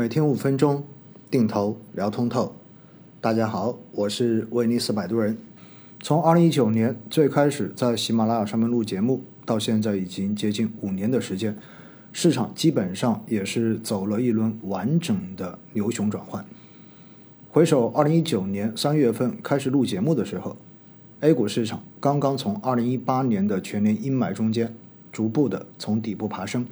每天五分钟，定投聊通透。大家好，我是威尼斯摆渡人。从二零一九年最开始在喜马拉雅上面录节目，到现在已经接近五年的时间，市场基本上也是走了一轮完整的牛熊转换。回首二零一九年三月份开始录节目的时候，A 股市场刚刚从二零一八年的全年阴霾中间逐步的从底部爬升。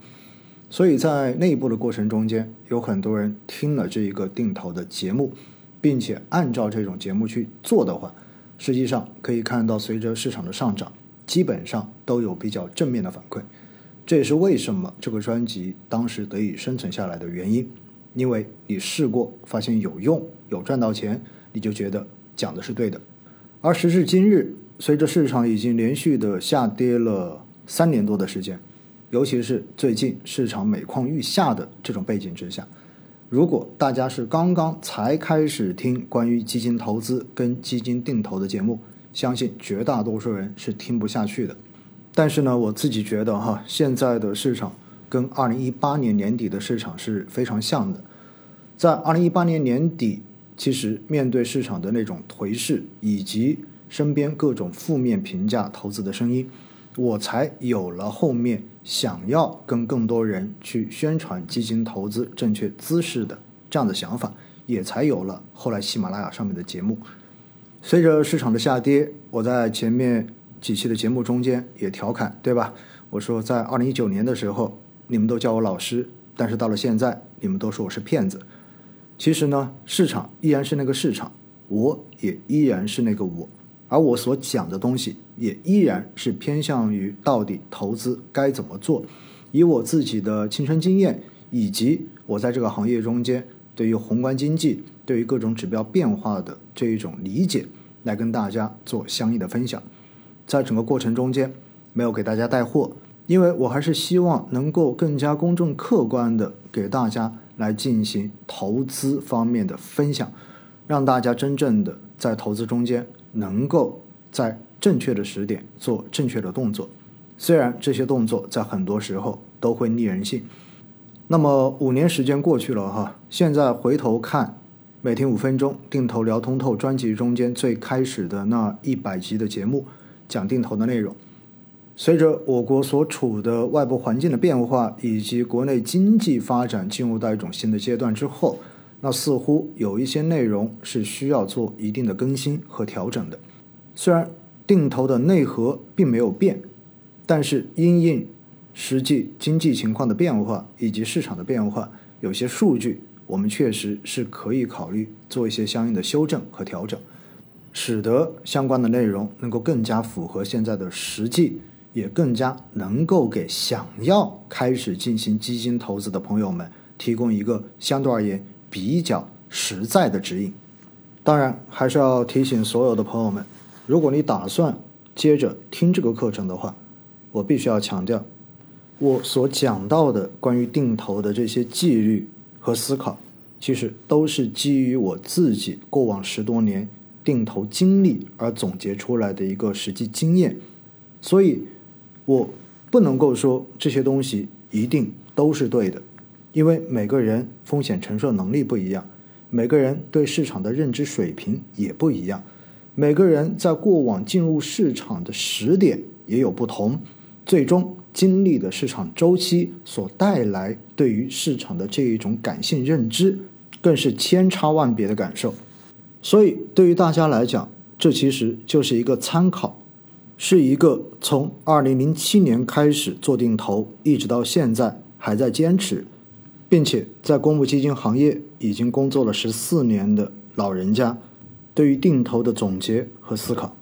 所以在内部的过程中间，有很多人听了这一个定投的节目，并且按照这种节目去做的话，实际上可以看到，随着市场的上涨，基本上都有比较正面的反馈。这也是为什么这个专辑当时得以生存下来的原因，因为你试过，发现有用，有赚到钱，你就觉得讲的是对的。而时至今日，随着市场已经连续的下跌了三年多的时间。尤其是最近市场每况愈下的这种背景之下，如果大家是刚刚才开始听关于基金投资跟基金定投的节目，相信绝大多数人是听不下去的。但是呢，我自己觉得哈，现在的市场跟二零一八年年底的市场是非常像的。在二零一八年年底，其实面对市场的那种颓势以及身边各种负面评价投资的声音。我才有了后面想要跟更多人去宣传基金投资正确姿势的这样的想法，也才有了后来喜马拉雅上面的节目。随着市场的下跌，我在前面几期的节目中间也调侃，对吧？我说在二零一九年的时候，你们都叫我老师，但是到了现在，你们都说我是骗子。其实呢，市场依然是那个市场，我也依然是那个我。而我所讲的东西也依然是偏向于到底投资该怎么做，以我自己的亲身经验以及我在这个行业中间对于宏观经济、对于各种指标变化的这一种理解，来跟大家做相应的分享。在整个过程中间，没有给大家带货，因为我还是希望能够更加公正客观的给大家来进行投资方面的分享，让大家真正的在投资中间。能够在正确的时点做正确的动作，虽然这些动作在很多时候都会逆人性。那么五年时间过去了哈，现在回头看每天五分钟定投聊通透专辑中间最开始的那一百集的节目讲定投的内容，随着我国所处的外部环境的变化以及国内经济发展进入到一种新的阶段之后。那似乎有一些内容是需要做一定的更新和调整的。虽然定投的内核并没有变，但是因应实际经济情况的变化以及市场的变化，有些数据我们确实是可以考虑做一些相应的修正和调整，使得相关的内容能够更加符合现在的实际，也更加能够给想要开始进行基金投资的朋友们提供一个相对而言。比较实在的指引，当然还是要提醒所有的朋友们，如果你打算接着听这个课程的话，我必须要强调，我所讲到的关于定投的这些纪律和思考，其实都是基于我自己过往十多年定投经历而总结出来的一个实际经验，所以我不能够说这些东西一定都是对的。因为每个人风险承受能力不一样，每个人对市场的认知水平也不一样，每个人在过往进入市场的时点也有不同，最终经历的市场周期所带来对于市场的这一种感性认知，更是千差万别的感受。所以对于大家来讲，这其实就是一个参考，是一个从二零零七年开始做定投，一直到现在还在坚持。并且在公募基金行业已经工作了十四年的老人家，对于定投的总结和思考。